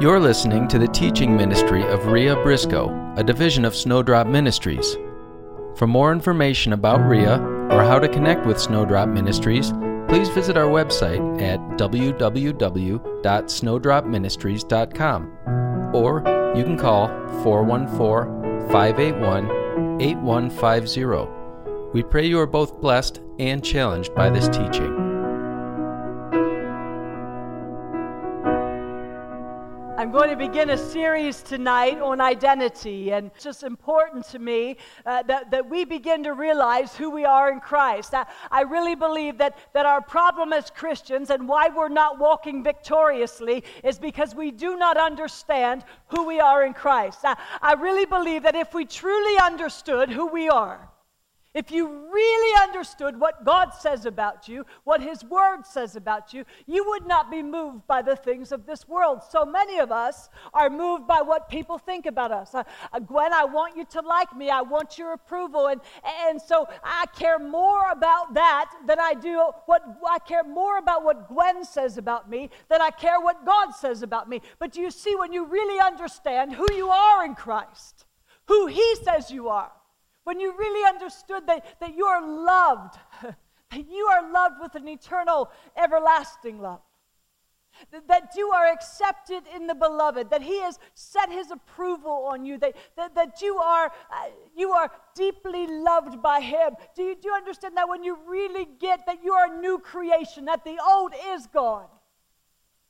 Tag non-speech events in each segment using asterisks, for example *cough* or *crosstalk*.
You're listening to the teaching ministry of Ria Briscoe, a division of Snowdrop Ministries. For more information about Ria or how to connect with Snowdrop Ministries, please visit our website at www.snowdropministries.com or you can call 414 581 8150. We pray you are both blessed and challenged by this teaching. I'm going to begin a series tonight on identity, and it's just important to me uh, that, that we begin to realize who we are in Christ. I, I really believe that, that our problem as Christians and why we're not walking victoriously is because we do not understand who we are in Christ. I, I really believe that if we truly understood who we are, if you really understood what God says about you, what His Word says about you, you would not be moved by the things of this world. So many of us are moved by what people think about us. Uh, uh, Gwen, I want you to like me. I want your approval. And, and so I care more about that than I do what I care more about what Gwen says about me than I care what God says about me. But do you see when you really understand who you are in Christ, who He says you are? When you really understood that, that you are loved, *laughs* that you are loved with an eternal, everlasting love, that, that you are accepted in the beloved, that He has set His approval on you, that, that, that you, are, uh, you are deeply loved by Him. Do you, do you understand that when you really get that you are a new creation, that the old is gone?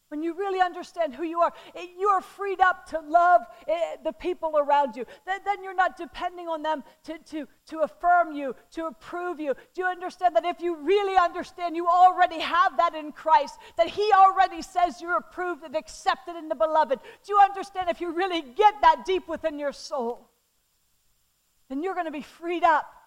When you really understand who you are, you are freed up to love eh, the people around you. Then you're not depending on them to, to, to affirm you, to approve you. Do you understand that if you really understand you already have that in Christ, that He already says you're approved and accepted in the beloved? Do you understand if you really get that deep within your soul, then you're going to be freed up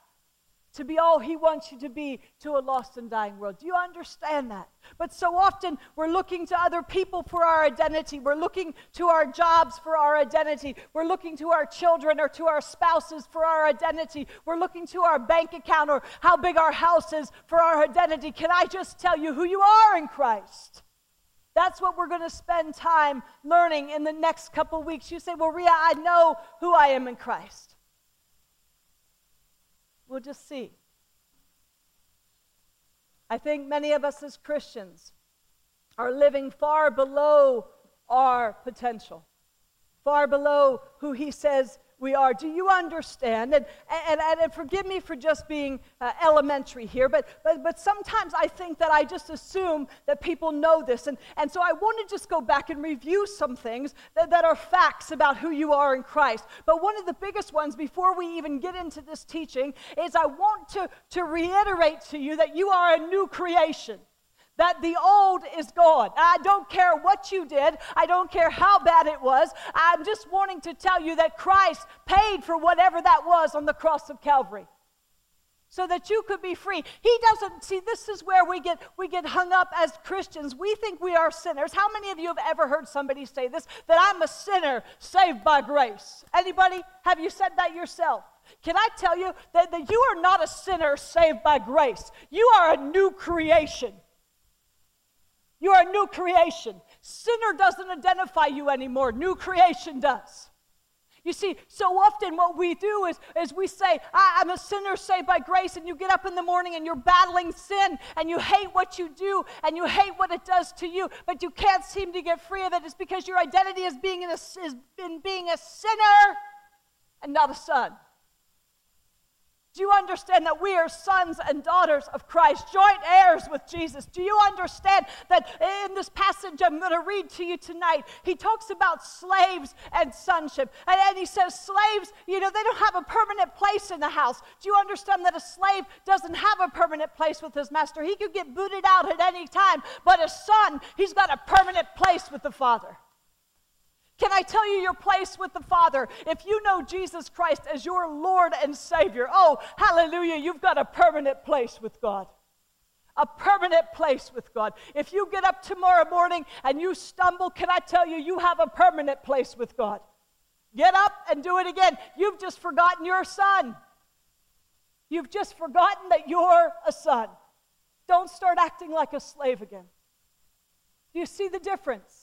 to be all He wants you to be to a lost and dying world. Do you understand that? But so often we're looking to other people for our identity. We're looking to our jobs for our identity. We're looking to our children or to our spouses for our identity. We're looking to our bank account or how big our house is for our identity. Can I just tell you who you are in Christ? That's what we're going to spend time learning in the next couple weeks. You say, Well, Ria, I know who I am in Christ. We'll just see. I think many of us as Christians are living far below our potential, far below who He says we are. Do you understand? And, and, and, forgive me for just being uh, elementary here, but, but, but sometimes I think that I just assume that people know this. And, and so I want to just go back and review some things that, that are facts about who you are in Christ. But one of the biggest ones before we even get into this teaching is I want to, to reiterate to you that you are a new creation that the old is gone. I don't care what you did, I don't care how bad it was. I'm just wanting to tell you that Christ paid for whatever that was on the cross of Calvary so that you could be free. He doesn't see this is where we get we get hung up as Christians. We think we are sinners. How many of you have ever heard somebody say this that I'm a sinner saved by grace? Anybody have you said that yourself? Can I tell you that, that you are not a sinner saved by grace? You are a new creation. You are a new creation. Sinner doesn't identify you anymore, new creation does. You see, so often what we do is, is we say, I'm a sinner saved by grace, and you get up in the morning and you're battling sin, and you hate what you do, and you hate what it does to you, but you can't seem to get free of it. It's because your identity is being in, a, is in being a sinner and not a son. Do you understand that we are sons and daughters of Christ, joint heirs with Jesus? Do you understand that in this passage I'm going to read to you tonight, he talks about slaves and sonship. And, and, he says, slaves, you know, they don't have a permanent place in the house. Do you understand that a slave doesn't have a permanent place with his master? He could get booted out at any time, but a son, he's got a permanent place with the father. Can I tell you your place with the Father? If you know Jesus Christ as your Lord and Savior, oh, hallelujah, you've got a permanent place with God. A permanent place with God. If you get up tomorrow morning and you stumble, can I tell you, you have a permanent place with God. Get up and do it again. You've just forgotten your son. You've just forgotten that you're a son. Don't start acting like a slave again. Do you see the difference?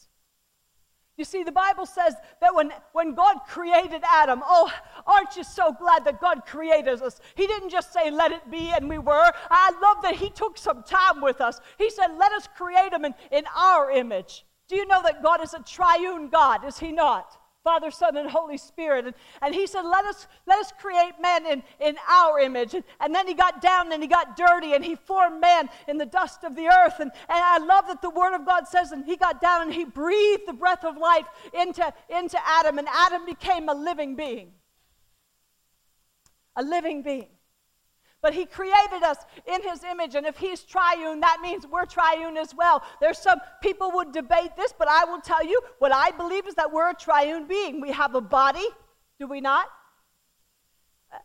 You see, the Bible says that when, when God created Adam, oh, aren't you so glad that God created us? He didn't just say, let it be, and we were. I love that He took some time with us. He said, let us create Him in, in our image. Do you know that God is a triune God? Is He not? Father, Son, and Holy Spirit. And, and he said, let us, let us create man in, in our image. And, and then he got down and he got dirty and he formed man in the dust of the earth. And, and I love that the Word of God says, and he got down and he breathed the breath of life into, into Adam, and Adam became a living being. A living being. But he created us in his image, and if he's triune, that means we're triune as well. There's some people would debate this, but I will tell you what I believe is that we're a triune being. We have a body, do we not?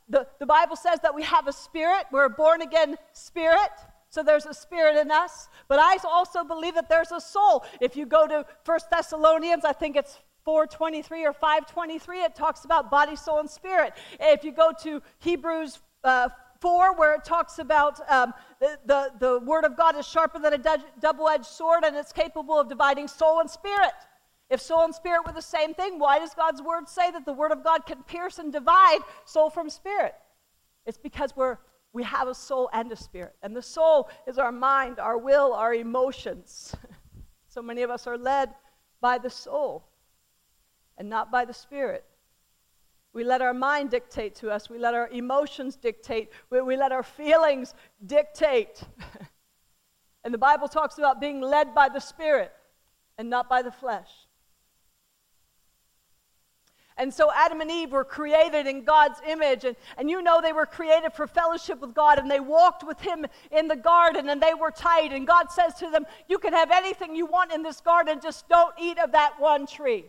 The, the Bible says that we have a spirit. We're a born again spirit. So there's a spirit in us. But I also believe that there's a soul. If you go to First Thessalonians, I think it's 423 or 523, it talks about body, soul, and spirit. If you go to Hebrews uh, 4, where it talks about um, the, the, the Word of God is sharper than a double edged sword and it's capable of dividing soul and spirit. If soul and spirit were the same thing, why does God's Word say that the Word of God can pierce and divide soul from spirit? It's because we're, we have a soul and a spirit. And the soul is our mind, our will, our emotions. *laughs* so many of us are led by the soul and not by the spirit. We let our mind dictate to us. We let our emotions dictate. We, we let our feelings dictate. *laughs* and the Bible talks about being led by the Spirit and not by the flesh. And so Adam and Eve were created in God's image. And, and you know they were created for fellowship with God. And they walked with Him in the garden and they were tight. And God says to them, You can have anything you want in this garden, just don't eat of that one tree.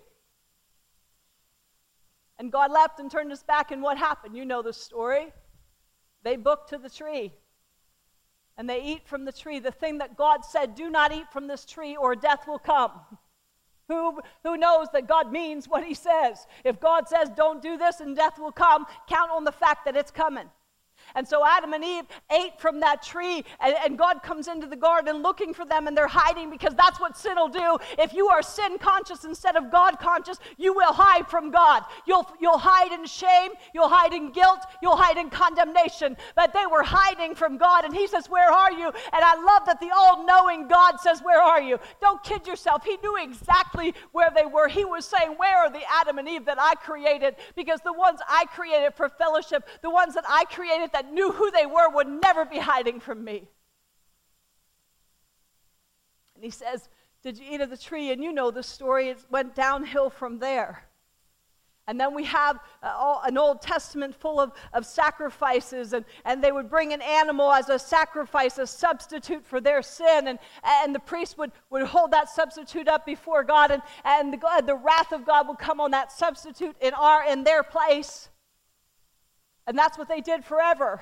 And God left and turned his back, and what happened? You know the story. They book to the tree. And they eat from the tree, the thing that God said, do not eat from this tree or death will come. *laughs* Who, who knows that God means what he says? If God says, don't do this and death will come, count on the fact that it's coming. And so Adam and Eve ate from that tree, and, and, God comes into the garden looking for them, and they're hiding because that's what sin will do. If you are sin conscious instead of God conscious, you will hide from God. You'll, you'll hide in shame, you'll hide in guilt, you'll hide in condemnation. But they were hiding from God, and He says, Where are you? And I love that the all knowing God says, Where are you? Don't kid yourself. He knew exactly where they were. He was saying, Where are the Adam and Eve that I created? Because the ones I created for fellowship, the ones that I created that knew who they were would never be hiding from me. And he says, Did you eat of the tree? And you know the story, it went downhill from there. And then we have uh, an Old Testament full of, of sacrifices, and, and they would bring an animal as a sacrifice, a substitute for their sin. And, and the priest would, would hold that substitute up before God, and, and the, the wrath of God would come on that substitute in, our, in their place. And that's what they did forever.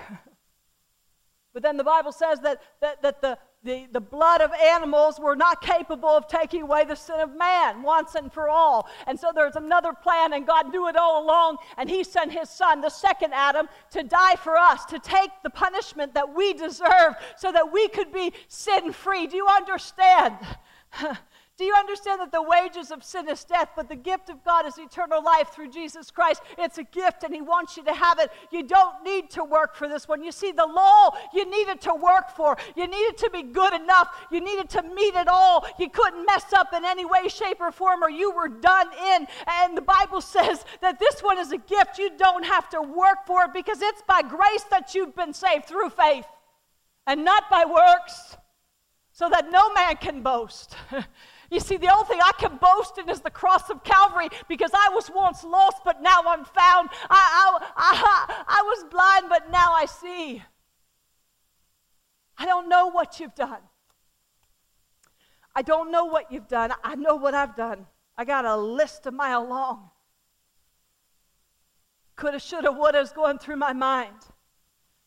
*laughs* but then the Bible says that, that, that the, the, the blood of animals were not capable of taking away the sin of man once and for all. And so there's another plan, and God knew it all along, and He sent His Son, the second Adam, to die for us, to take the punishment that we deserve so that we could be sin free. Do you understand? *laughs* Do you understand that the wages of sin is death, but the gift of God is eternal life through Jesus Christ? It's a gift, and He wants you to have it. You don't need to work for this one. You see, the law you needed to work for, you needed to be good enough, you needed to meet it all. You couldn't mess up in any way, shape, or form, or you were done in. And the Bible *laughs* says that this one is a gift. You don't have to work for it because it's by grace that you've been saved through faith and not by works, so that no man can boast. *laughs* You see, the only thing I can boast in is the cross of Calvary because I was once lost, but now I'm found. I, I, I, I was blind, but now I see. I don't know what you've done. I don't know what you've done. I know what I've done. I got a list a mile long. Coulda, shoulda, woulda is going through my mind.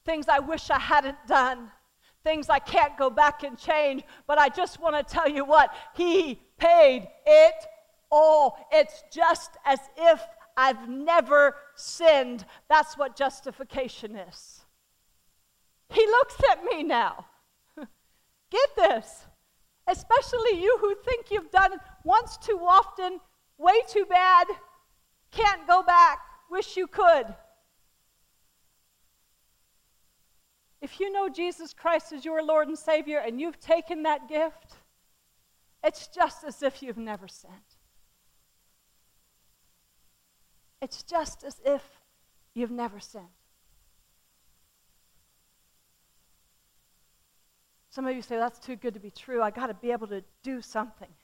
Things I wish I hadn't done things I can't go back and change, but I just want to tell you what, He paid it all. It's just as if I've never sinned. That's what justification is. He looks at me now. *laughs* Get this. Especially you who think you've done once too often Way too bad. Can't go back. Wish you could. If you know Jesus Christ as your Lord and Savior and you've taken that gift, it's just as if you've never sinned. It's just as if you've never sinned. Some of you say, that's too good to be true. I got to be able to do something.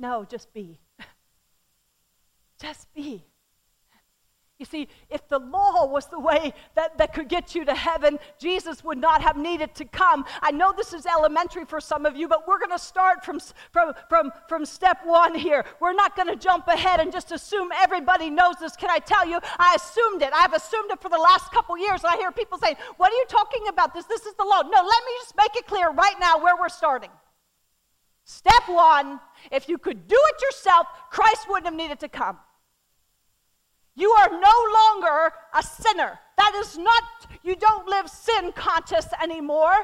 No, just be. *laughs* just be. You see, if the law was the way that, that could get you to heaven, Jesus would not have needed to come. I know this is elementary for some of you, but we're going to start from, from, from, from step one here. We're not going to jump ahead and just assume everybody knows this. Can I tell you? I assumed it. I've assumed it for the last couple years, I hear people saying, What are you talking about? This, this is the law. No, let me just make it clear right now where we're starting. Step one if you could do it yourself, Christ wouldn't have needed to come. You are no longer a sinner. That is not, you don't live sin conscious anymore.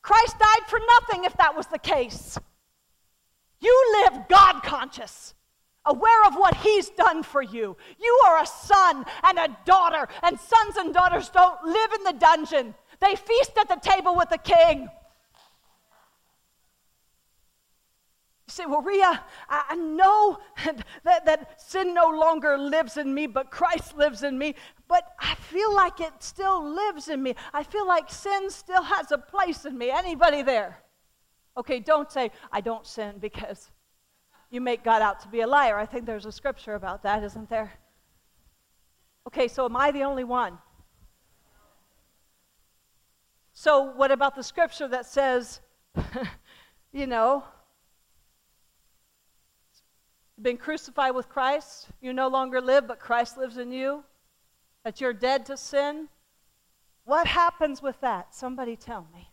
Christ died for nothing if that was the case. You live God conscious, aware of what He's done for you. You are a son and a daughter, and sons and daughters don't live in the dungeon, they feast at the table with the king. Say, well, Ria, I, I know *laughs* that, that sin no longer lives in me, but Christ lives in me. But I feel like it still lives in me. I feel like sin still has a place in me. Anybody there? Okay, don't say, I don't sin because you make God out to be a liar. I think there's a scripture about that, isn't there? Okay, so am I the only one? So, what about the scripture that says, *laughs* you know, been crucified with Christ, you no longer live, but Christ lives in you, that you're dead to sin. What happens with that? Somebody tell me.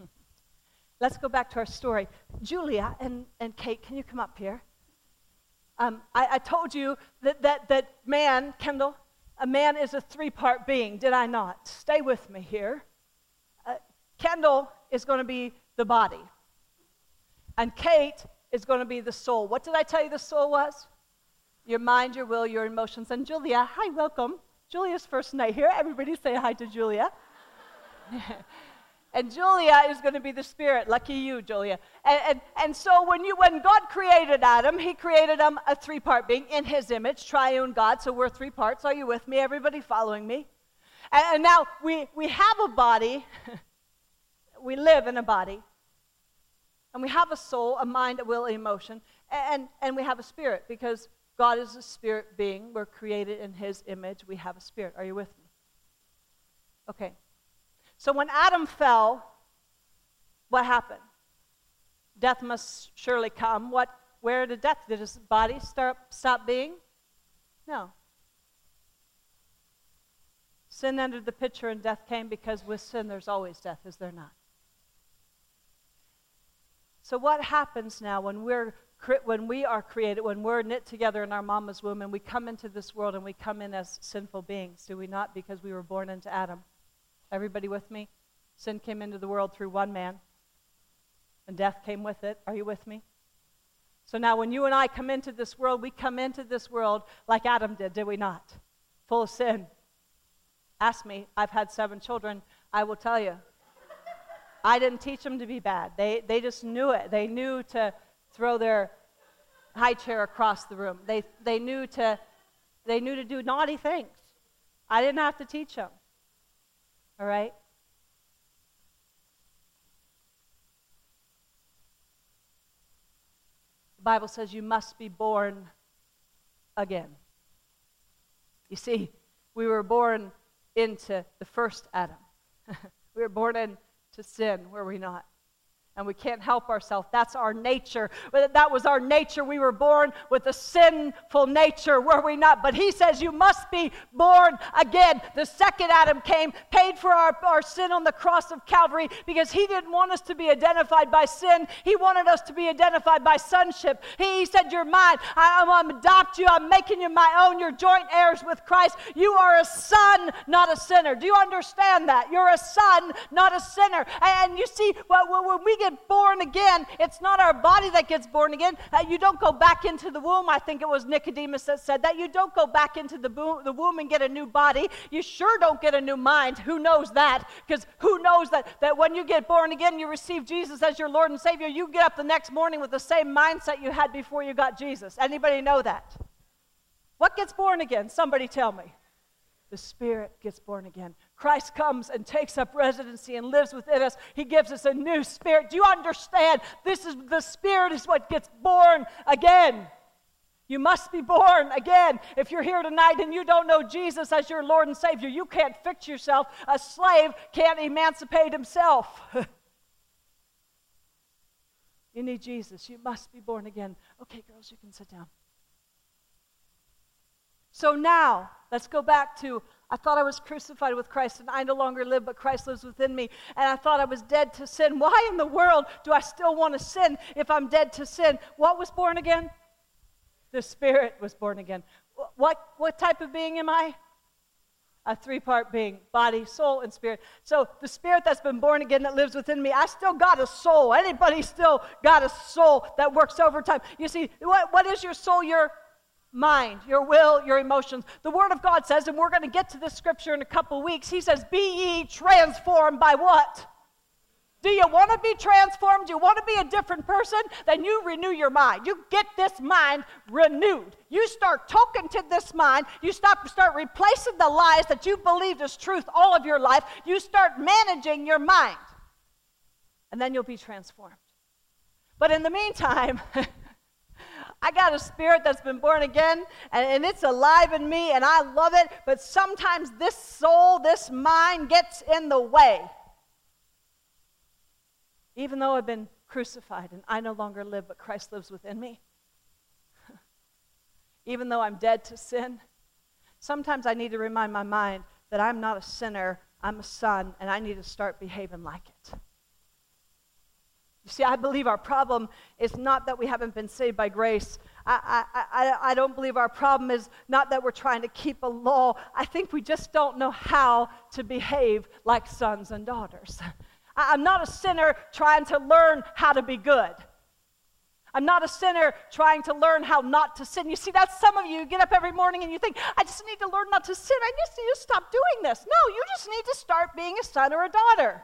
*laughs* Let's go back to our story. Julia and, and Kate, can you come up here? Um, I, I, told you that, that, that man, Kendall, a man is a three part being, did I not? Stay with me here. Uh, Kendall is going to be the body, and Kate is going to be the soul. What did I tell you the soul was? Your mind, your will, your emotions. And Julia, hi, welcome. Julia's first night here. Everybody say hi to Julia. *laughs* and Julia is going to be the spirit. Lucky you, Julia. And, and, and so when, you, when God created Adam, he created him a three part being in his image, triune God. So we're three parts. Are you with me? Everybody following me? And, and now we, we have a body, *laughs* we live in a body. And we have a soul, a mind, a will, an emotion, and, and we have a spirit because God is a spirit being. We're created in his image. We have a spirit. Are you with me? Okay. So when Adam fell, what happened? Death must surely come. What, where did death? Did his body start, stop being? No. Sin entered the picture and death came because with sin there's always death, is there not? So, what happens now when, we're, when we are created, when we're knit together in our mama's womb and we come into this world and we come in as sinful beings? Do we not? Because we were born into Adam. Everybody with me? Sin came into the world through one man, and death came with it. Are you with me? So now, when you and I come into this world, we come into this world like Adam did, did we not? Full of sin. Ask me. I've had seven children. I will tell you, I didn't teach them to be bad. They, they just knew it. They knew to throw their high chair across the room. They, they, knew to, they knew to do naughty things. I didn't have to teach them. All right? The Bible says you must be born again. You see, we were born into the first Adam. *laughs* we were born in to sin, were we not? And we can't help ourselves. That's our nature. That was our nature. We were born with a sinful nature, were we not? But he says you must be born again. The second Adam came, paid for our, our sin on the cross of Calvary because he didn't want us to be identified by sin. He wanted us to be identified by sonship. He, he said, You're mine. I, am I'm adopt you. I'm making you my own. You're joint heirs with Christ. You are a son, not a sinner. Do you understand that? You're a son, not a sinner. And, and you see, when we get get born again, it's not our body that gets born again. Uh, you don't go back into the womb. I think it was Nicodemus that said that. You don't go back into the, bo- the womb and get a new body. You sure don't get a new mind. Who knows that? Because who knows that, that when you get born again, you receive Jesus as your Lord and Savior, you get up the next morning with the same mindset you had before you got Jesus. Anybody know that? What gets born again? Somebody tell me. The Spirit gets born again. Christ comes and takes up residency and lives within us. He gives us a new spirit. Do you understand? This is the Spirit is what gets born again. You must be born again. If you're here tonight and you don't know Jesus as your Lord and Savior, you can't fix yourself. A slave can't emancipate himself. *laughs* you need Jesus. You must be born again. Okay, girls, you can sit down. So now, let's go back to I thought I was crucified with Christ and I no longer live, but Christ lives within me. And I thought I was dead to sin. *laughs* Why in the world do I still want to sin if I'm dead to sin? What was born again? The Spirit was born again. What, what type of being am I? A three part being body, soul, and spirit. So the spirit that's been born again that lives within me, I still got a soul. Anybody still got a soul that works overtime? You see, what, what is your soul? Your mind, your will, your emotions. The Word of God says, and we're going to get to this scripture in a couple weeks, He says, Be ye transformed by what? Do you want to be transformed? Do you want to be a different person? Then you renew your mind. You get this mind renewed. You start talking to this mind. You stop, start replacing the lies that you believed as truth all of your life. You start managing your mind. And then you'll be transformed. But in the meantime, *laughs* I got a spirit that's been born again, and, and it's alive in me, and I love it. But sometimes this soul, this mind gets in the way. Even though I've been crucified and I no longer live, but Christ lives within me. *laughs* Even though I'm dead to sin, sometimes I need to remind my mind that I'm not a sinner, I'm a son, and I need to start behaving like it. You see, I believe our problem is not that we haven't been saved by grace. I, I, I, don't believe our problem is not that we're trying to keep a law. I think we just don't know how to behave like sons and daughters. *laughs* I, I'm not a sinner trying to learn how to be good. I'm not a sinner trying to learn how not to sin. You see, that's some of you. You get up every morning and you think, I just need to learn not to sin. I just need to stop doing this. No, you just need to start being a son or a daughter.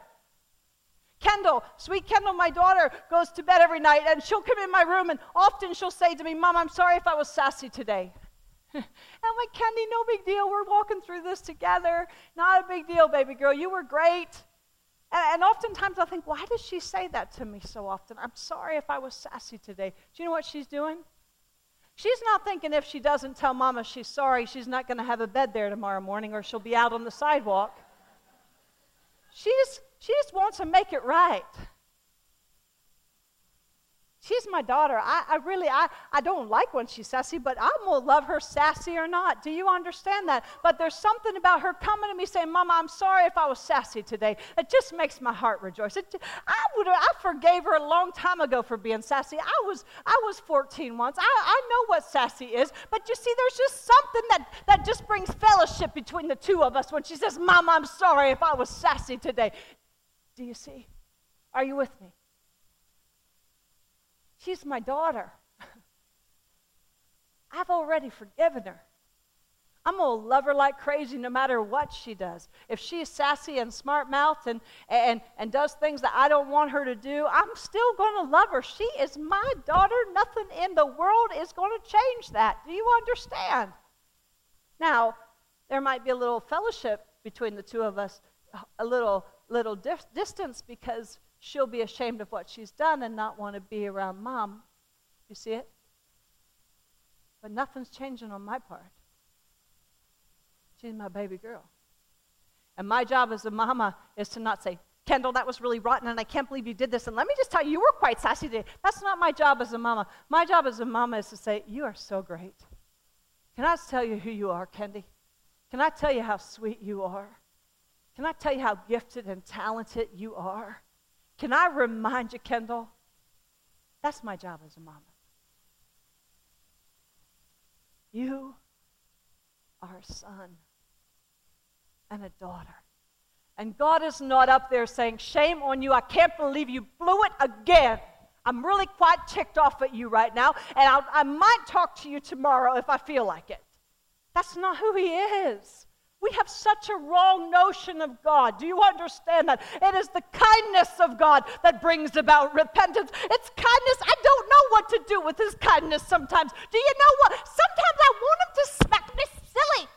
Kendall, sweet Kendall, my daughter, goes to bed every night and she'll come in my room and often she'll say to me, Mom, I'm sorry if I was sassy today. And *laughs* I'm like, Candy, no big deal. We're walking through this together. Not a big deal, baby girl. You were great. And, and oftentimes I think, why does she say that to me so often? I'm sorry if I was sassy today. Do you know what she's doing? She's not thinking if she doesn't tell mama she's sorry, she's not going to have a bed there tomorrow morning or she'll be out on the sidewalk. She's she just wants to make it right. She's my daughter. I, I really, I, I don't like when she's sassy, but I'm going to love her sassy or not. Do you understand that? But there's something about her coming to me saying, Mama, I'm sorry if I was sassy today. It just makes my heart rejoice. It, I, would, I forgave her a long time ago for being sassy. I was, I was 14 once. I, I know what sassy is. But you see, there's just something that, that just brings fellowship between the two of us when she says, Mama, I'm sorry if I was sassy today. Do you see? Are you with me? She's my daughter. *laughs* I've already forgiven her. I'm going to love her like crazy no matter what she does. If she's sassy and smart mouthed and, and, and does things that I don't want her to do, I'm still going to love her. She is my daughter. Nothing in the world is going to change that. Do you understand? Now, there might be a little fellowship between the two of us, a little little dif- distance because she'll be ashamed of what she's done and not want to be around mom. You see it? But nothing's changing on my part. She's my baby girl. And my job as a mama is to not say, Kendall, that was really rotten, and I can't believe you did this. And let me just tell you, you were quite sassy today. That's not my job as a mama. My job as a mama is to say, You are so great. Can I tell you who you are, Kendi? Can I tell you how sweet you are? Can I tell you how gifted and talented you are? Can I remind you, Kendall? That's my job as a mama. You are a son and a daughter. And God is not up there saying, Shame on you. I can't believe you blew it again. I'm really quite ticked off at you right now, and I'll, I might talk to you tomorrow if I feel like it. That's not who He is. We have such a wrong notion of God. Do you understand that? It is the kindness of God that brings about repentance. It's kindness. I don't know what to do with His kindness sometimes. Do you know what? Sometimes I want Him to smack me silly.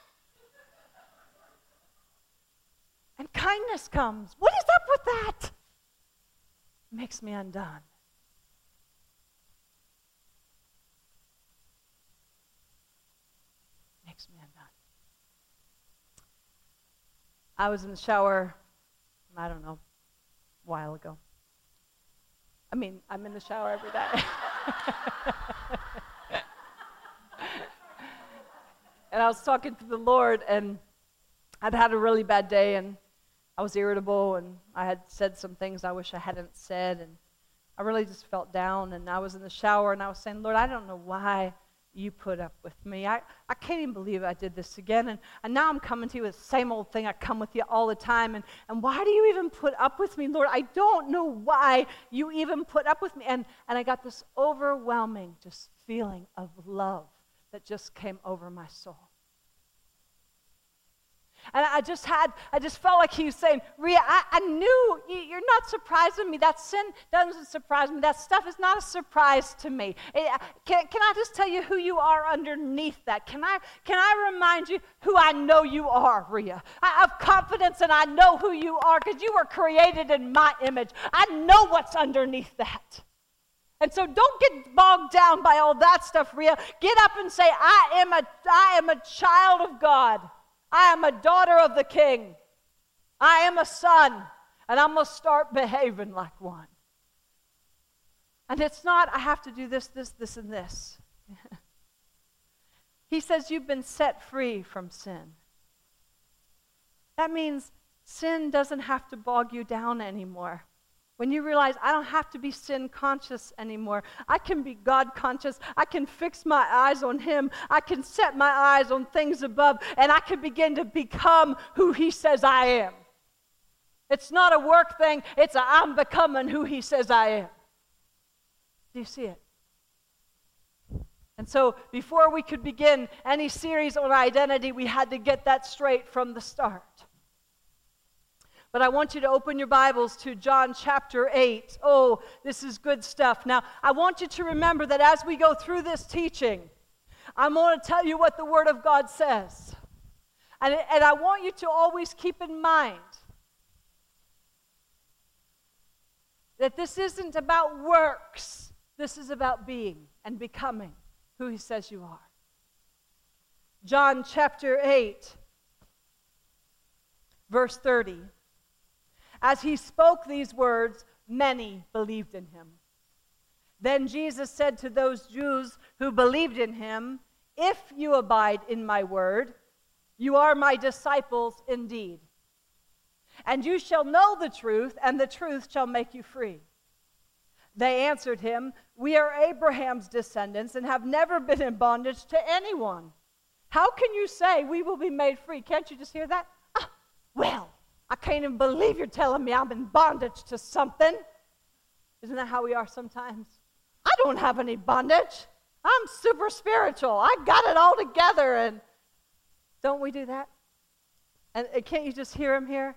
And kindness comes. What is up with that? It makes me undone. Makes me undone. I was in the shower, I don't know, a while ago. I mean, I'm in the shower every day. *laughs* and I was talking to the Lord, and I'd had a really bad day, and I was irritable, and I had said some things I wish I hadn't said, and I really just felt down. And I was in the shower, and I was saying, Lord, I don't know why you put up with me. I, I can't even believe I did this again. And, and now I'm coming to you with the same old thing. I come with you all the time. And, and why do you even put up with me, Lord? I don't know why you even put up with me. And, and I got this overwhelming just feeling of love that just came over my soul. And I just had, I just felt like he was saying, Ria, I, I knew you, are not surprising me. That sin doesn't surprise me. That stuff is not a surprise to me. It, uh, can, can I just tell you who you are underneath that? Can I, can I remind you who I know you are, Ria? I have confidence and I know who you are because you were created in my image. I know what's underneath that. And so don't get bogged down by all that stuff, Ria. Get up and say, I am a, I am a child of God. I am a daughter of the king. I am a son, and I'm going to start behaving like one. And it's not, I have to do this, this, this, and this. *laughs* he says, You've been set free from sin. That means sin doesn't have to bog you down anymore. When you realize I don't have to be sin conscious anymore, I can be God conscious. I can fix my eyes on Him. I can set my eyes on things above, and I can begin to become who He says I am. It's not a work thing, it's I'm becoming who He says I am. Do you see it? And so, before we could begin any series on identity, we had to get that straight from the start. But I want you to open your Bibles to John chapter 8. Oh, this is good stuff. Now, I want you to remember that as we go through this teaching, I'm going to tell you what the Word of God says. And, and I want you to always keep in mind that this isn't about works, this is about being and becoming who He says you are. John chapter 8, verse 30. As he spoke these words, many believed in him. Then Jesus said to those Jews who believed in him, If you abide in my word, you are my disciples indeed. And you shall know the truth, and the truth shall make you free. They answered him, We are Abraham's descendants and have never been in bondage to anyone. How can you say we will be made free? Can't you just hear that? Ah, well, I can't even believe you're telling me I'm in bondage to something. Isn't that how we are sometimes? I don't have any bondage. I'm super spiritual. I got it all together. And don't we do that? And can't you just hear him here?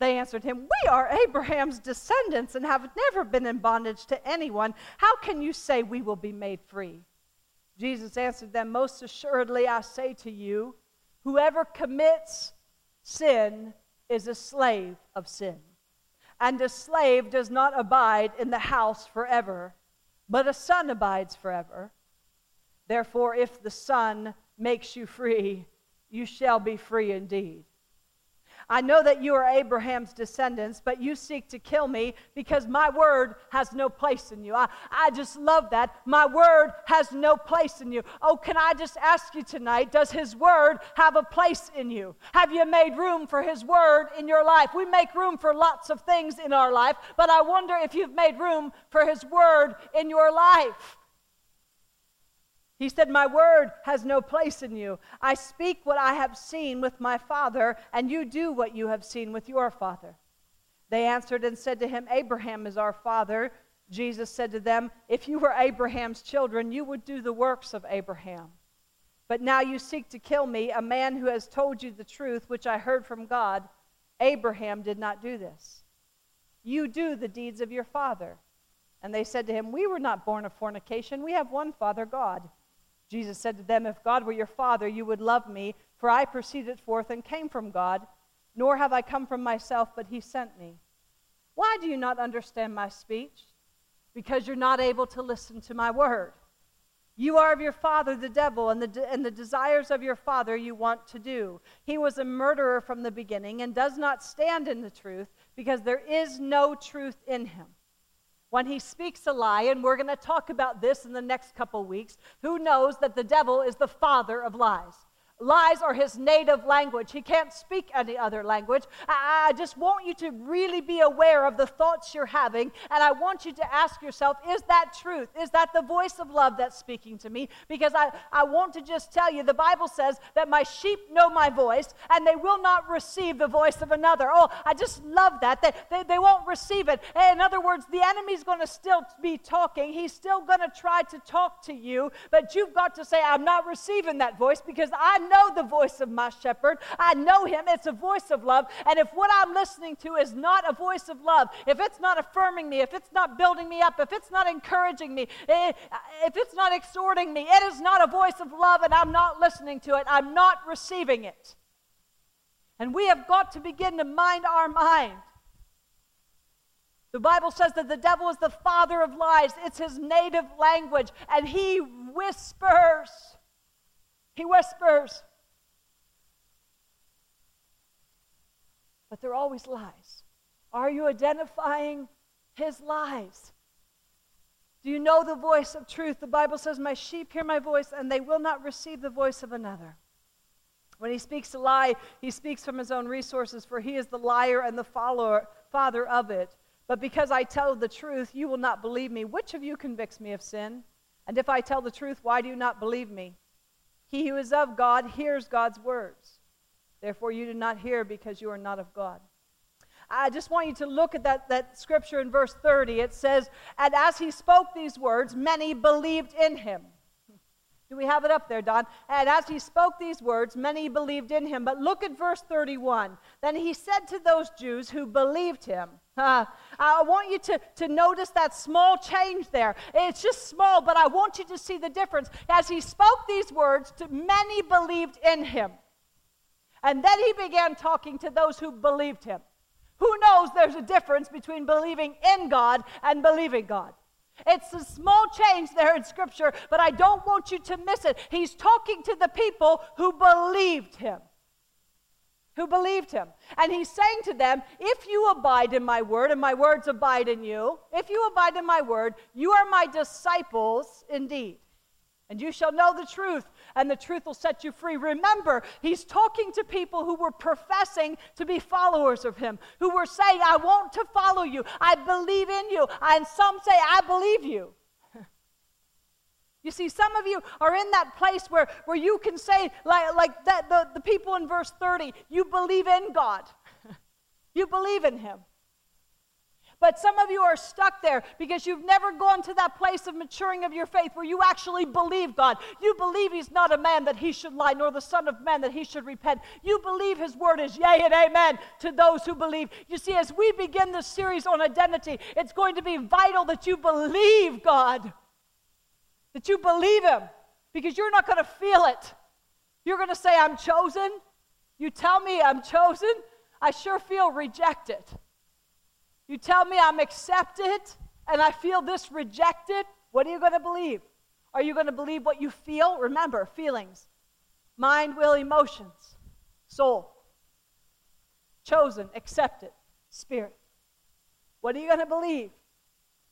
They answered him, We are Abraham's descendants and have never been in bondage to anyone. How can you say we will be made free? Jesus answered them, Most assuredly, I say to you, whoever commits sin is a slave of sin. And a slave does not abide in the house forever, but a son abides forever. Therefore, if the Son makes you free, you shall be free indeed. I know that you are Abraham's descendants, but you seek to kill me because my word has no place in you. I, I just love that. My word has no place in you. Oh, can I just ask you tonight, does his word have a place in you? Have you made room for his word in your life? We make room for lots of things in our life, but I wonder if you've made room for his word in your life. He said, My word has no place in you. I speak what I have seen with my father, and you do what you have seen with your father. They answered and said to him, Abraham is our father. Jesus said to them, If you were Abraham's children, you would do the works of Abraham. But now you seek to kill me, a man who has told you the truth, which I heard from God. Abraham did not do this. You do the deeds of your father. And they said to him, We were not born of fornication. We have one Father, God. Jesus said to them, If God were your Father, you would love me, for I proceeded forth and came from God, nor have I come from myself, but He sent me. Why do you not understand my speech? Because you're not able to listen to my word. You are of your father, the devil, and the, de- and the desires of your father you want to do. He was a murderer from the beginning and does not stand in the truth, because there is no truth in him when he speaks a lie, and we're going to talk about this in the next couple weeks, who knows that the devil is the father of lies? Lies are his native language. He can't speak any other language. I, I, just want you to really be aware of the thoughts you're having, and I want you to ask yourself is that truth? Is that the voice of love that's speaking to me? Because I, I want to just tell you the Bible says that my sheep know my voice, and they will not receive the voice of another. Oh, I just love that. They, they, they won't receive it. In other words, the enemy's going to still be talking, he's still going to try to talk to you, but you've got to say, I'm not receiving that voice because I know the voice of my shepherd. I know him. It's a voice of love. And if what I'm listening to is not a voice of love, if it's not affirming me, if it's not building me up, if it's not encouraging me, eh, if it's not exhorting me, it is not a voice of love and I'm not listening to it. I'm not receiving it. And we have got to begin to mind our mind. The Bible says that the devil is the father of lies. It's his native language. And he whispers. He whispers. but they're always lies. Are you identifying his lies? Do you know the voice of truth? The Bible says, My sheep hear my voice, and they will not receive the voice of another. When he speaks a lie, he speaks from his own resources, for he is the liar and the follower, father of it. But because I tell the truth, you will not believe me. Which of you convicts me of sin? And if I tell the truth, why do you not believe me? He who is of God hears God's words. Therefore, you do not hear because you are not of God. I just want you to look at that, that scripture in verse 30. It says, And as he spoke these words, many believed in him. *laughs* Do we have it up there, Don? And as he spoke these words, many believed in him. But look at verse 31. Then he said to those Jews who believed him, uh, I want you to, to notice that small change there. It's just small, but I want you to see the difference. As he spoke these words, to many believed in him. And then he began talking to those who believed him. Who knows there's a difference between believing in God and believing God? It's a small change there in Scripture, but I don't want you to miss it. He's talking to the people who believed him. Who believed him. And he's saying to them, If you abide in my word, and my words abide in you, if you abide in my word, you are my disciples indeed. And you shall know the truth, and the truth will set you free. Remember, he's talking to people who were professing to be followers of him, who were saying, I want to follow you. I believe in you. And some say, I believe you. You see, some of you are in that place where, where you can say, like, like that, the, the people in verse 30, you believe in God. *laughs* you believe in Him. But some of you are stuck there because you've never gone to that place of maturing of your faith where you actually believe God. You believe He's not a man that He should lie, nor the Son of Man that He should repent. You believe His word is yea and amen to those who believe. You see, as we begin this series on identity, it's going to be vital that you believe God, that you believe Him, because you're not going to feel it. You're going to say, I'm chosen. You tell me I'm chosen. I sure feel rejected. You tell me I'm accepted and I feel this rejected. What are you going to believe? Are you going to believe what you feel? Remember, feelings mind, will, emotions, soul. Chosen, accepted, spirit. What are you going to believe?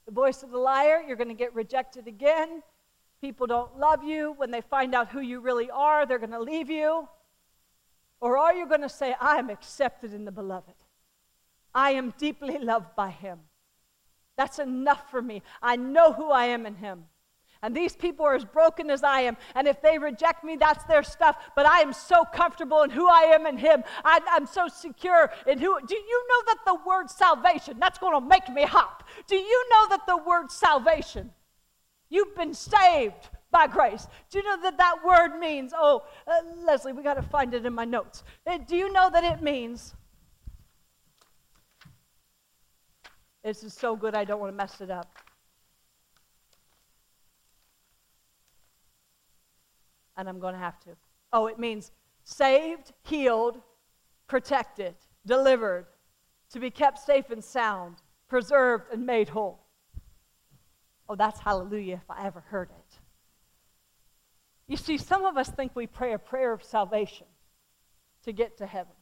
The voice of the liar, you're going to get rejected again. People don't love you. When they find out who you really are, they're going to leave you. Or are you going to say, I am accepted in the beloved? I am deeply loved by him. That's enough for me. I know who I am in him. And these people are as broken as I am. And if they reject me, that's their stuff. But I am so comfortable in who I am in Him. I, am so secure in who. Do you know that the word salvation, that's going to make me hop? Do you know that the word salvation, you've been saved by grace? Do you know that that word means, oh, uh, Leslie, we got to find it in my notes. Uh, do you know that it means, this is so good, I don't want to mess it up. and I'm going to have to. Oh, it means saved, healed, protected, delivered, to be kept safe and sound, preserved and made whole. Oh, that's hallelujah if I ever heard it. You see, some of us think we pray a prayer of salvation to get to heaven.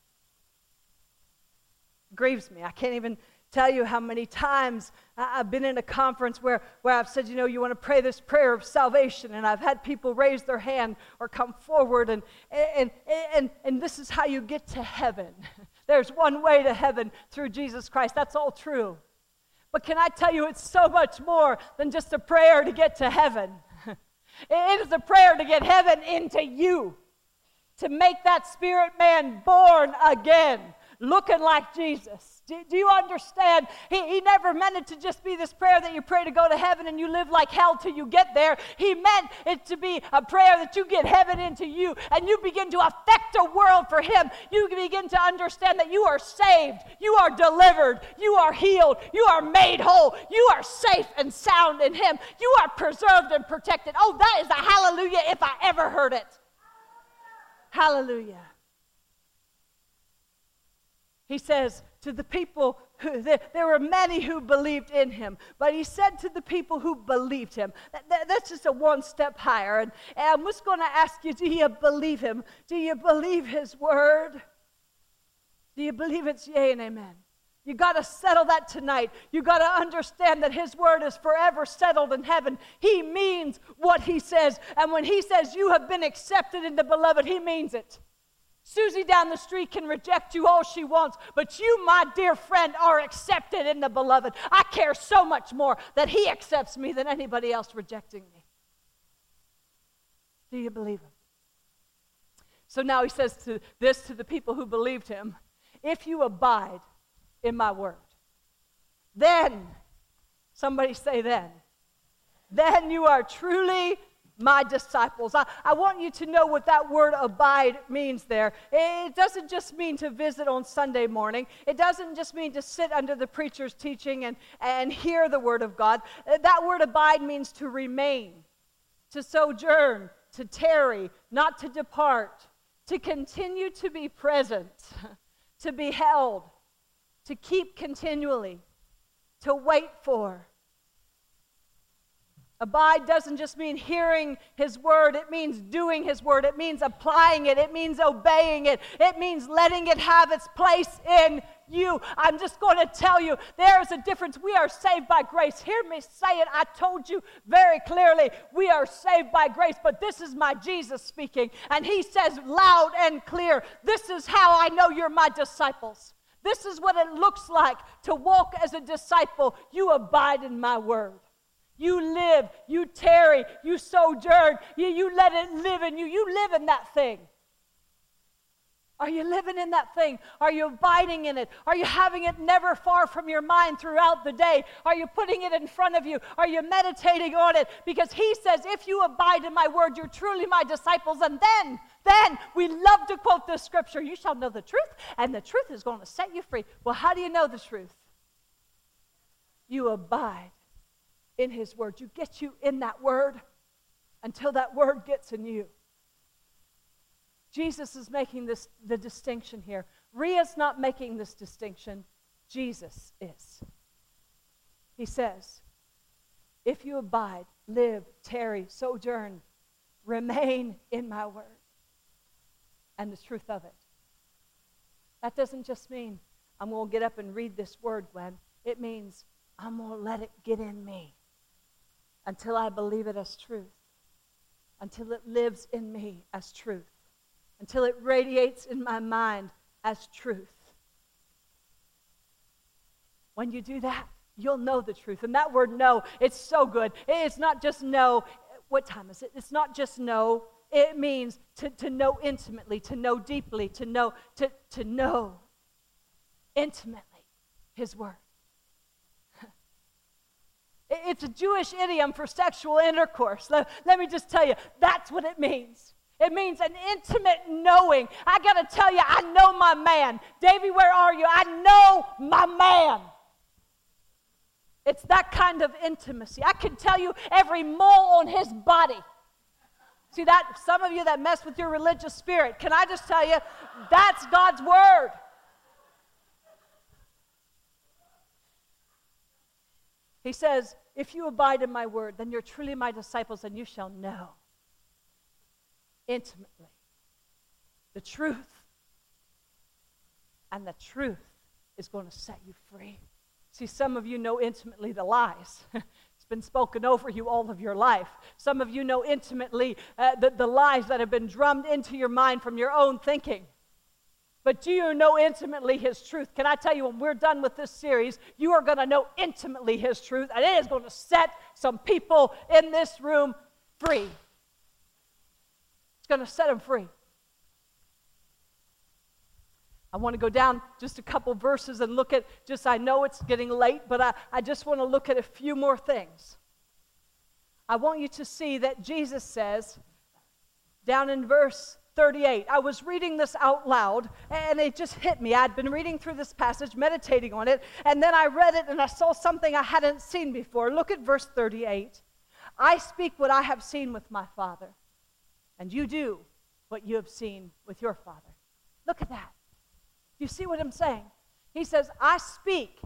It grieves me. I can't even tell you how many times I've been in a conference where, where I've said, you know, you want to pray this prayer of salvation, and I've had people raise their hand or come forward, and, and, and, and this is how you get to heaven. *laughs* There's one way to heaven through Jesus Christ. That's all true. But can I tell you, it's so much more than just a prayer to get to heaven. *laughs* It is a prayer to get heaven into you, to make that spirit man born again, looking like Jesus. Do, you understand? He, he never meant it to just be this prayer that you pray to go to heaven and you live like hell till you get there. He meant it to be a prayer that you get heaven into you and you begin to affect a world for Him. You begin to understand that you are saved, you are delivered, you are healed, you are made whole, you are safe and sound in Him, you are preserved and protected. Oh, that is a hallelujah if I ever heard it. Hallelujah. He says, to the people who, there, there, were many who believed in him, but he said to the people who believed him, that, that, that's just a one step higher. And, and I'm just going to ask you, do you believe him? Do you believe his word? Do you believe it's yea and amen? You got to settle that tonight. You got to understand that His word is forever settled in heaven. He means what He says. And when He says you have been accepted in the beloved, He means it. Susie down the street can reject you all she wants, but you, my dear friend, are accepted in the beloved. I care so much more that he accepts me than anybody else rejecting me. Do you believe him? So now he says to this to the people who believed him if you abide in my word, then, somebody say then, then you are truly my disciples. I, I want you to know what that word abide means there. It doesn't just mean to visit on Sunday morning, it doesn't just mean to sit under the preacher's teaching and, and hear the word of God. That word abide means to remain, to sojourn, to tarry, not to depart, to continue to be present, *laughs* to be held, to keep continually, to wait for Abide doesn't just mean hearing his word, it means doing his word, it means applying it, it means obeying it, it means letting it have its place in you. I'm just going to tell you there is a difference. We are saved by grace. Hear me say it. I told you very clearly we are saved by grace, but this is my Jesus speaking, and he says loud and clear this is how I know you're my disciples. This is what it looks like to walk as a disciple. You abide in my word. You live, you tarry, you sojourn, you, you let it live in you. You live in that thing. Are you living in that thing? Are you abiding in it? Are you having it never far from your mind throughout the day? Are you putting it in front of you? Are you meditating on it? Because he says, if you abide in my word, you're truly my disciples. And then, then, we love to quote this scripture you shall know the truth, and the truth is going to set you free. Well, how do you know the truth? You abide in His Word. You get you in that Word until that Word gets in you. Jesus is making this the distinction here. Ria's not making this distinction. Jesus is. He says, If you abide, live, tarry, sojourn, remain in my word and the truth of it. That doesn't just mean I'm going to get up and read this word, Gwen. It means I'm going to let it get in me until I believe it as truth, until it lives in me as truth, until it radiates in my mind as truth. When you do that, you'll know the truth. And that word know, it's so good. It's not just know what time is it? It's not just know, it means to, to know intimately, to know deeply, to know, to, to know intimately His Word. It's a Jewish idiom for sexual intercourse. Let, let me just tell you, that's what it means. It means an intimate knowing. I got to tell you, I know my man. Davy, where are you? I know my man. It's that kind of intimacy. I can tell you every mole on his body. See that some of you that mess with your religious spirit, can I just tell you that's God's word. He says, If you abide in my word, then you're truly my disciples, and you shall know intimately the truth. And the truth is going to set you free. See, some of you know intimately the lies. *laughs* it's been spoken over you all of your life. Some of you know intimately uh, the, the lies that have been drummed into your mind from your own thinking. But do you know intimately His truth? Can I tell you, when we're done with this series, you are going to know intimately His truth, and it is going to set some people in this room free. It's going to set them free. I want to go down just a couple verses and look at just, I know it's getting late, but I, I just want to look at a few more things. I want you to see that Jesus says, down in verse 38. I was reading this out loud and it just hit me. I'd been reading through this passage, meditating on it, and then I read it and I saw something I hadn't seen before. Look at verse 38. I speak what I have seen with my Father, and you do what you have seen with your Father. Look at that. You see what I'm saying? He says, I speak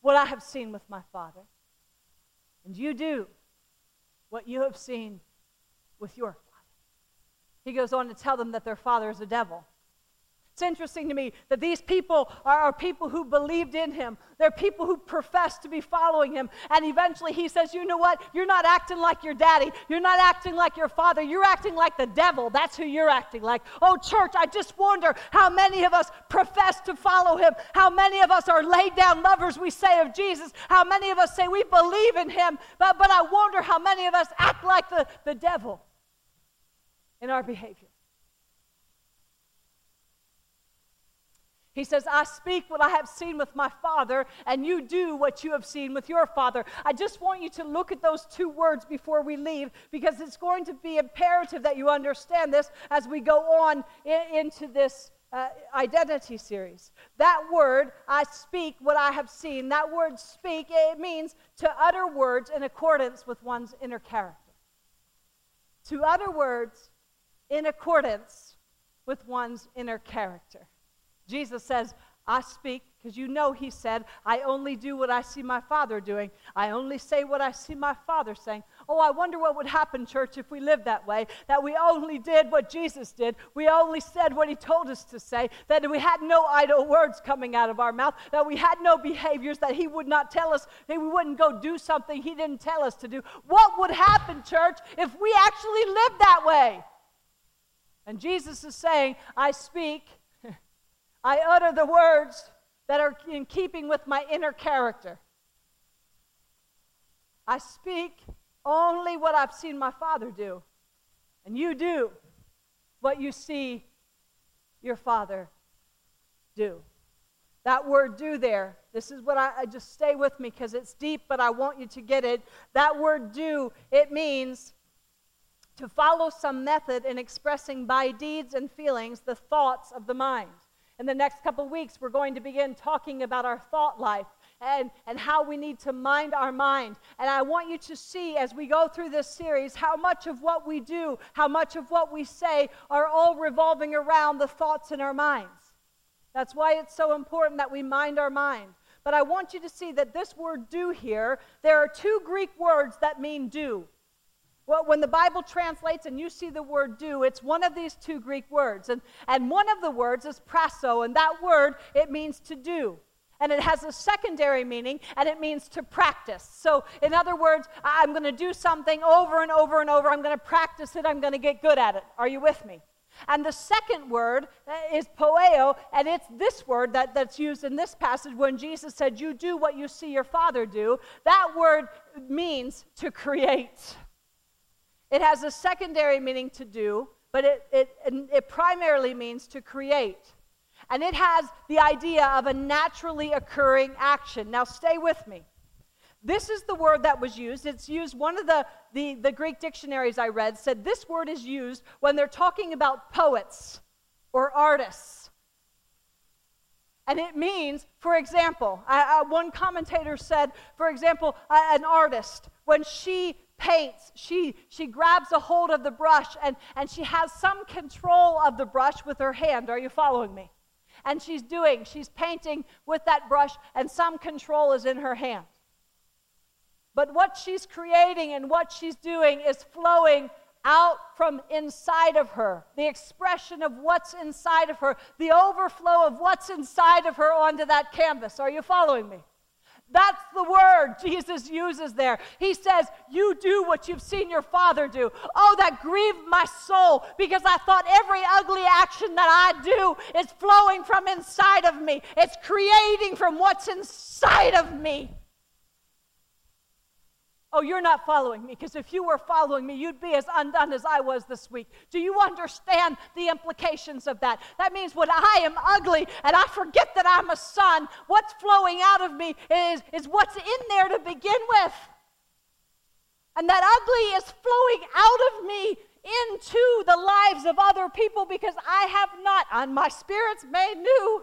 what I have seen with my Father, and you do what you have seen with your Father. He goes on to tell them that their father is a devil. It's interesting to me that these people are, are, people who believed in him. They're people who profess to be following him. And eventually he says, You know what? You're not acting like your daddy. You're not acting like your father. You're acting like the devil. That's who you're acting like. Oh, church, I just wonder how many of us profess to follow him. How many of us are laid down lovers, we say, of Jesus. How many of us say we believe in him. But, but I wonder how many of us act like the, the devil in our behavior. He says, I speak what I have seen with my father, and you do what you have seen with your father. I just want you to look at those two words before we leave because it's going to be imperative that you understand this as we go on in, into this uh, identity series. That word, I speak what I have seen, that word speak, it means to utter words in accordance with one's inner character. To utter words in accordance with one's inner character. Jesus says, I speak because you know he said, I only do what I see my Father doing. I only say what I see my Father saying. Oh, I wonder what would happen, church, if we lived that way. That we only did what Jesus did. We only said what he told us to say. That we had no idle words coming out of our mouth. That we had no behaviors that he would not tell us. That we wouldn't go do something he didn't tell us to do. What would happen, church, if we actually lived that way? And Jesus is saying, I speak, *laughs* I utter the words that are in keeping with my inner character. I speak only what I've seen my Father do. And you do what you see your Father do. That word do there, this is what I, I just stay with me because it's deep, but I want you to get it. That word do, it means to follow some method in expressing by deeds and feelings the thoughts of the mind. In the next couple weeks, we're going to begin talking about our thought life and, and how we need to mind our mind. And I want you to see as we go through this series how much of what we do, how much of what we say are all revolving around the thoughts in our minds. That's why it's so important that we mind our mind. But I want you to see that this word do here, there are two Greek words that mean do. Well, when the Bible translates and you see the word do, it's one of these two Greek words. And, and one of the words is prasso, and that word, it means to do. And it has a secondary meaning, and it means to practice. So, in other words, I'm going to do something over and over and over. I'm going to practice it. I'm going to get good at it. Are you with me? And the second word uh, is poeo, and it's this word that, that's used in this passage when Jesus said, You do what you see your father do. That word means to create. It has a secondary meaning to do, but it, it, it primarily means to create. And it has the idea of a naturally occurring action. Now, stay with me. This is the word that was used. It's used, one of the, the, the Greek dictionaries I read said this word is used when they're talking about poets or artists. And it means, for example, I, I, one commentator said, for example, an artist, when she paints, she, she grabs a hold of the brush and, and she has some control of the brush with her hand. Are you following me? And she's doing, she's painting with that brush, and some control is in her hand. But what she's creating and what she's doing is flowing out from inside of her. The expression of what's inside of her, the overflow of what's inside of her onto that canvas. Are you following me? That's the word Jesus uses there. He says, You do what you've seen your father do. Oh, that grieved my soul because I thought every ugly action that I do is flowing from inside of me, it's creating from what's inside of me. Oh, you're not following me because if you were following me, you'd be as undone as I was this week. Do you understand the implications of that? That means when I am ugly and I forget that I'm a son, what's flowing out of me is, is what's in there to begin with. And that ugly is flowing out of me into the lives of other people because I have not, and my spirit's made new.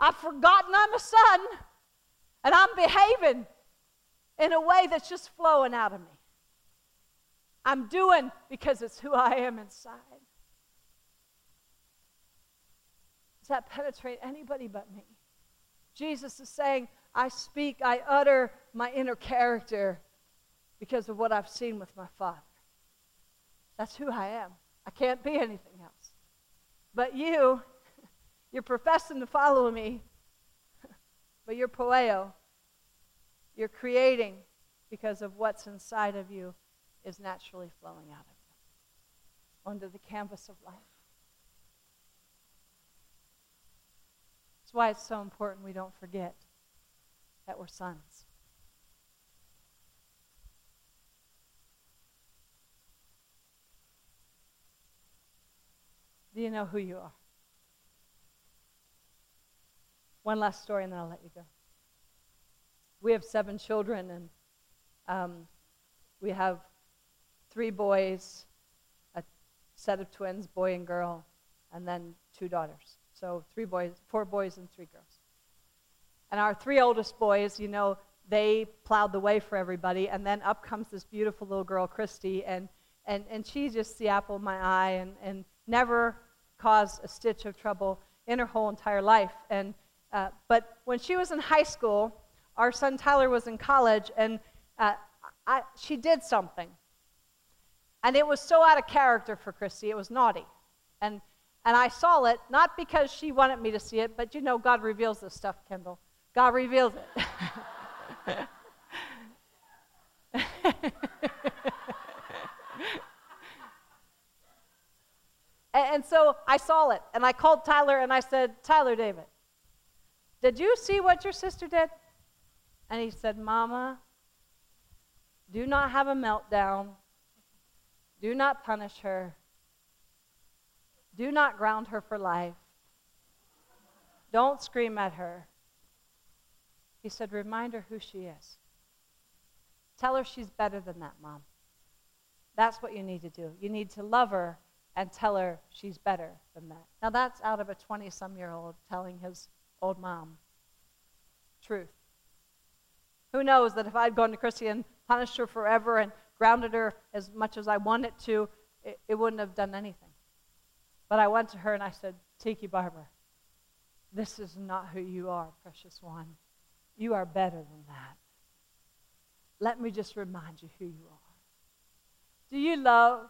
I've forgotten I'm a son and I'm behaving in a way that's just flowing out of me. I'm doing because it's who I am inside. Does that penetrate anybody but me? Jesus is saying, I speak, I utter my inner character because of what I've seen with my Father. That's who I am. I can't be anything else. But you, *laughs* you're professing to follow me, *laughs* but you're poeo. You're creating because of what's inside of you is naturally flowing out of you onto the canvas of life. That's why it's so important we don't forget that we're sons. Do you know who you are? One last story and then I'll let you go we have seven children, and um, we have three boys, a set of twins, boy and girl, and then two daughters. So three boys, four boys and three girls. And our three oldest boys, you know, they plowed the way for everybody. And then up comes this beautiful little girl, Christy, and, and, and she's just the apple of my eye and, and never caused a stitch of trouble in her whole entire life. And, uh, but when she was in high school, our son Tyler was in college, and uh, I, she did something. And it was so out of character for Christy, it was naughty. And, and I saw it, not because she wanted me to see it, but you know, God reveals this stuff, Kendall. God reveals it. *laughs* and so I saw it, and I called Tyler and I said, Tyler David, did you see what your sister did? And he said, Mama, do not have a meltdown. Do not punish her. Do not ground her for life. Don't scream at her. He said, Remind her who she is. Tell her she's better than that, Mom. That's what you need to do. You need to love her and tell her she's better than that. Now, that's out of a 20 some year old telling his old mom truth. Who knows that if I'd gone to Christy and punished her forever and grounded her as much as I wanted to, it, it wouldn't have done anything. But I went to her and I said, Tiki Barber, this is not who you are, precious one. You are better than that. Let me just remind you who you are. Do you love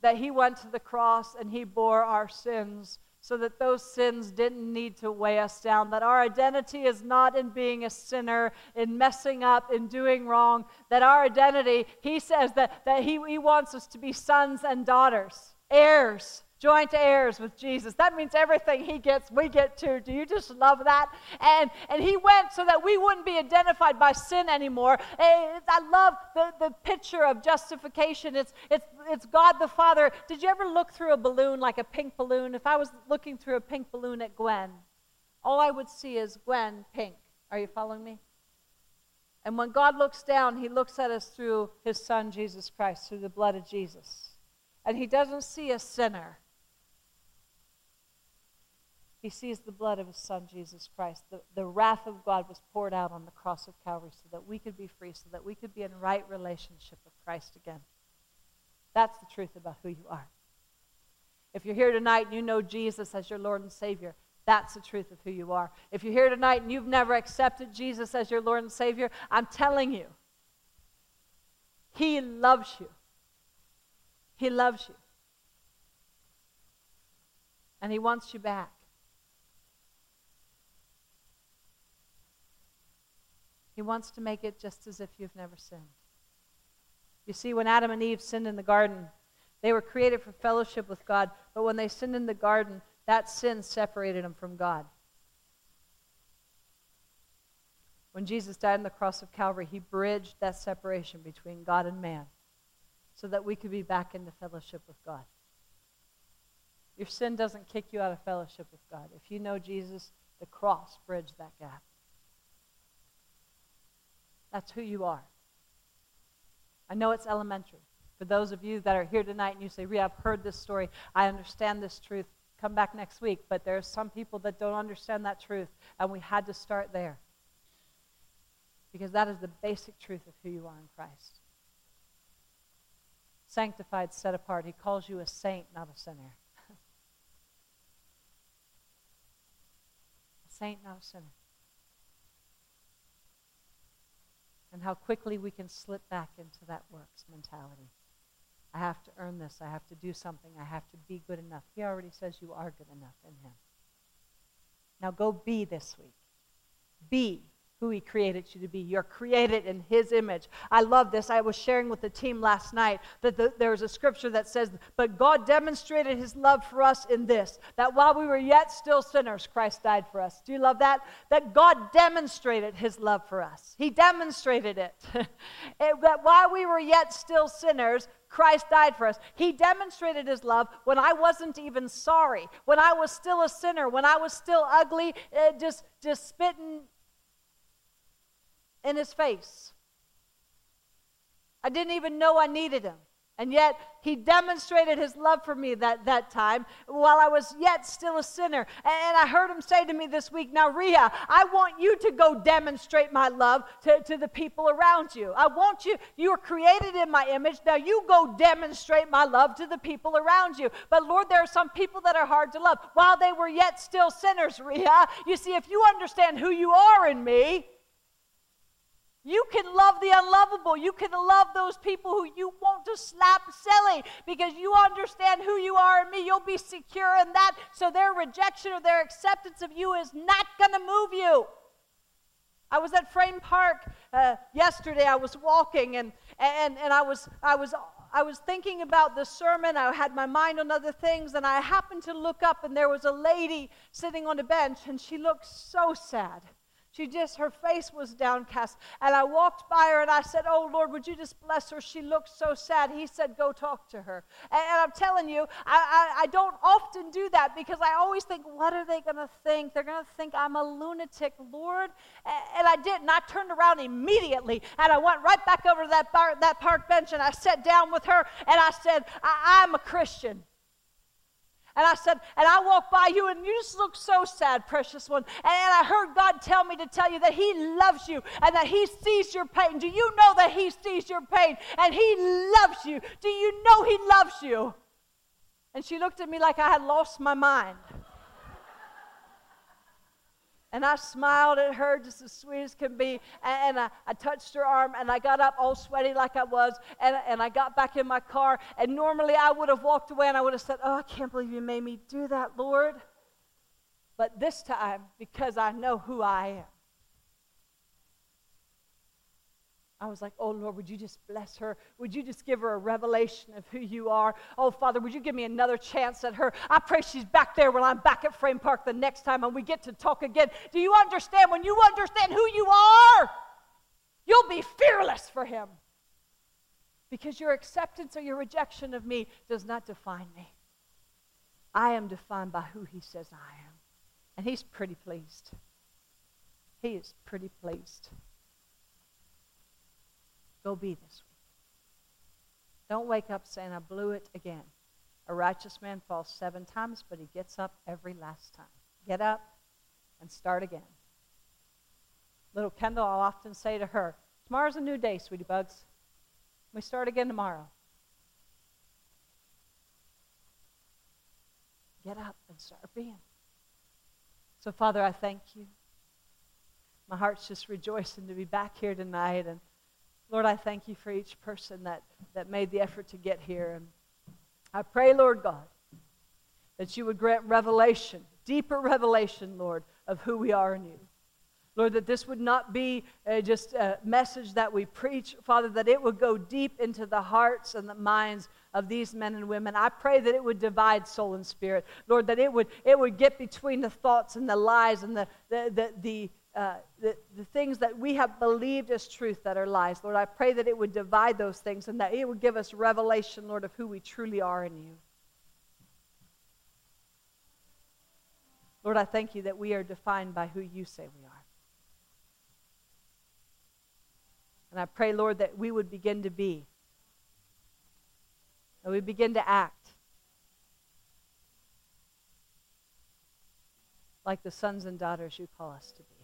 that He went to the cross and He bore our sins so that those sins didn't need to weigh us down. That our identity is not in being a sinner, in messing up, in doing wrong. That our identity, he says that, that he, he wants us to be sons and daughters, heirs joint heirs with Jesus. That means everything he gets, we get too. Do you just love that? And, and he went so that we wouldn't be identified by sin anymore. Eh, I love the, the picture of justification. It's, it's, it's God the Father. Did you ever look through a balloon, like a pink balloon? If I was looking through a pink balloon at Gwen, all I would see is Gwen pink. Are you following me? And when God looks down, he looks at us through his son, Jesus Christ, through the blood of Jesus. And he doesn't see a sinner. He sees the blood of his son, Jesus Christ. The, the wrath of God was poured out on the cross of Calvary so that we could be free, so that we could be in right relationship with Christ again. That's the truth about who you are. If you're here tonight and you know Jesus as your Lord and Savior, that's the truth of who you are. If you're here tonight and you've never accepted Jesus as your Lord and Savior, I'm telling you, He loves you. He loves you. And He wants you back. He wants to make it just as if you've never sinned. You see, when Adam and Eve sinned in the garden, they were created for fellowship with God, but when they sinned in the garden, that sin separated them from God. When Jesus died on the cross of Calvary, he bridged that separation between God and man so that we could be back into fellowship with God. Your sin doesn't kick you out of fellowship with God. If you know Jesus, the cross bridged that gap. That's who you are. I know it's elementary. For those of you that are here tonight and you say, Ria, I've heard this story. I understand this truth. Come back next week. But there are some people that don't understand that truth, and we had to start there. Because that is the basic truth of who you are in Christ. Sanctified, set apart. He calls you a saint, not a sinner. *laughs* a saint, not a sinner. And how quickly we can slip back into that works mentality. I have to earn this. I have to do something. I have to be good enough. He already says you are good enough in Him. Now go be this week. Be who He created you to be. You're created in His image. I love this. I was sharing with the team last night that the, there was a scripture that says, But God demonstrated His love for us in this, that while we were yet still sinners, Christ died for us. Do you love that? That God demonstrated His love for us. He demonstrated it. *laughs* it that while we were yet still sinners, Christ died for us. He demonstrated his love when I wasn't even sorry, when I was still a sinner, when I was still ugly, uh, just, just spitting in his face. I didn't even know I needed him. And yet, he demonstrated his love for me that, that time while I was yet still a sinner. And I heard him say to me this week, Now, Ria, I want you to go demonstrate my love to, to the people around you. I want you, you are created in my image. Now, you go demonstrate my love to the people around you. But, Lord, there are some people that are hard to love. While they were yet still sinners, Ria, you see, if you understand who you are in me, you can love the unlovable. You can love those people who you want to slap silly because you understand who you are in me. You'll be secure in that. So their rejection or their acceptance of you is not going to move you. I was at Frame Park uh, yesterday. I was walking and, and, and I, was, I, was, I was thinking about the sermon. I had my mind on other things, and I happened to look up, and there was a lady sitting on a bench, and she looked so sad. She just, her face was downcast. And I walked by her and I said, Oh Lord, would you just bless her? She looked so sad. He said, Go talk to her. And, and I'm telling you, I, I, I, don't often do that because I always think, What are they going to think? They're going to think I'm a lunatic, Lord. And, and I didn't. I turned around immediately and I went right back over to that, bar, that park bench and I sat down with her and I said, I, I'm a Christian. And I said, and I walked by you and you just look so sad, precious one. And, and I heard God tell me to tell you that He loves you and that He sees your pain. Do you know that He sees your pain and He loves you? Do you know He loves you? And she looked at me like I had lost my mind. And I smiled at her just as sweet as can be. And, I, I, touched her arm and I got up all sweaty like I was. And, and I got back in my car. And normally I would have walked away and I would have said, Oh, I can't believe you made me do that, Lord. But this time, because I know who I am, I was like, oh Lord, would you just bless her? Would you just give her a revelation of who you are? Oh Father, would you give me another chance at her? I pray she's back there when I'm back at Frame Park the next time and we get to talk again. Do you understand? When you understand who you are, you'll be fearless for him. Because your acceptance or your rejection of me does not define me. I am defined by who he says I am. And he's pretty pleased. He is pretty pleased. Go be this week. Don't wake up saying, I blew it again. A righteous man falls seven times, but he gets up every last time. Get up and start again. Little Kendall, I'll often say to her, Tomorrow's a new day, sweetie bugs. We start again tomorrow. Get up and start being. So, Father, I thank you. My heart's just rejoicing to be back here tonight. And Lord, I thank you for each person that, that made the effort to get here. And I pray, Lord God, that you would grant revelation, deeper revelation, Lord, of who we are in you. Lord, that this would not be uh, just a message that we preach, Father, that it would go deep into the hearts and the minds of these men and women. I pray that it would divide soul and spirit. Lord, that it would, it would get between the thoughts and the lies and the, the, the, the uh, the, the things that we have believed as truth that are lies. Lord, I pray that it would divide those things and that it would give us revelation, Lord, of who we truly are in you. Lord, I thank you that we are defined by who you say we are. And I pray, Lord, that we would begin to be, that we begin to act like the sons and daughters you call us to be.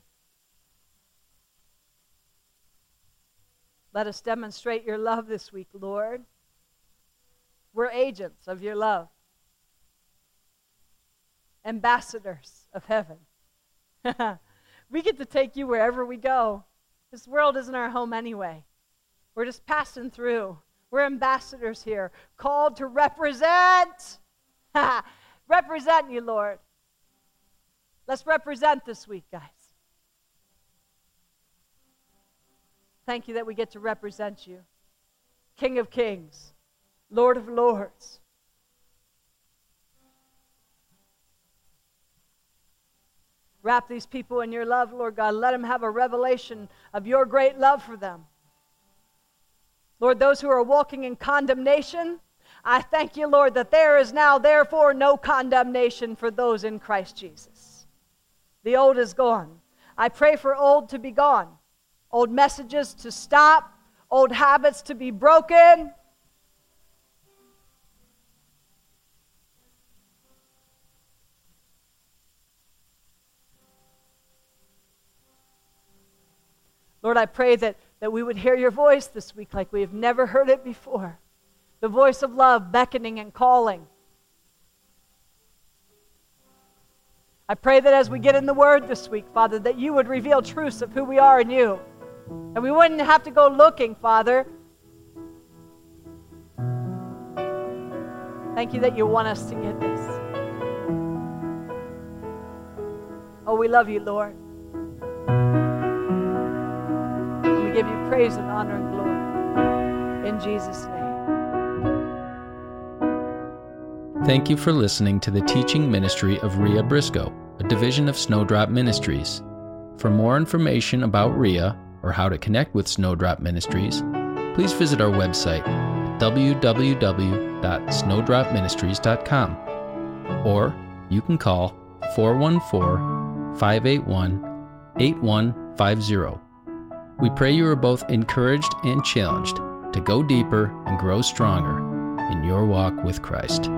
Let us demonstrate your love this week, Lord. We're agents of your love, ambassadors of heaven. *laughs* we get to take you wherever we go. This world isn't our home anyway. We're just passing through. We're ambassadors here, called to represent. *laughs* represent you, Lord. Let's represent this week, guys. Thank you that we get to represent you. King of kings, Lord of lords. Wrap these people in your love, Lord God. Let them have a revelation of your great love for them. Lord, those who are walking in condemnation, I thank you, Lord, that there is now, therefore, no condemnation for those in Christ Jesus. The old is gone. I pray for old to be gone old messages to stop, old habits to be broken. Lord, I pray that, that we would hear your voice this week like we have never heard it before. The voice of love beckoning and calling. I pray that as we get in the Word this week, Father, that you would reveal truths of who we are in you. And we wouldn't have to go looking, Father. Thank you that you want us to get this. Oh, we love you, Lord. We give you praise and honor and glory. In Jesus' name. Thank you for listening to the teaching ministry of Ria Briscoe, a division of Snowdrop Ministries. For more information about Ria, or how to connect with Snowdrop Ministries, please visit our website at www.snowdropministries.com or you can call 414 581 8150. We pray you are both encouraged and challenged to go deeper and grow stronger in your walk with Christ.